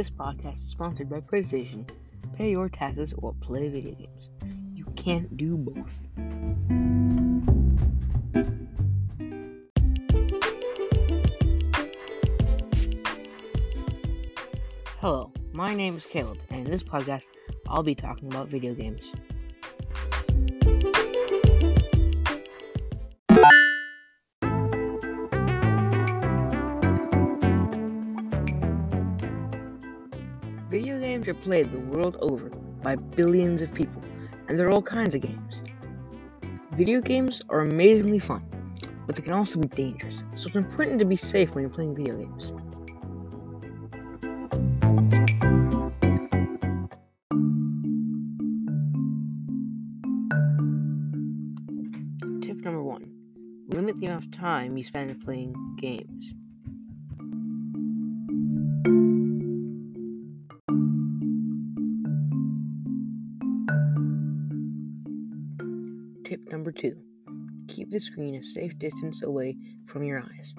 This podcast is sponsored by PlayStation. Pay your taxes or play video games. You can't do both. Hello, my name is Caleb, and in this podcast, I'll be talking about video games. Video games are played the world over by billions of people, and there are all kinds of games. Video games are amazingly fun, but they can also be dangerous, so it's important to be safe when you're playing video games. Tip number one limit the amount of time you spend playing games. Tip number two keep the screen a safe distance away from your eyes.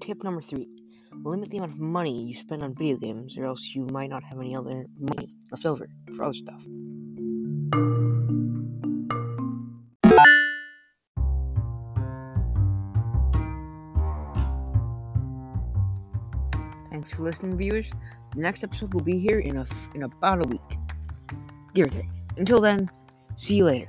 Tip number three limit the amount of money you spend on video games, or else you might not have any other money left over for other stuff. Thanks for listening, viewers. The next episode will be here in a in about a week, give take. Until then, see you later.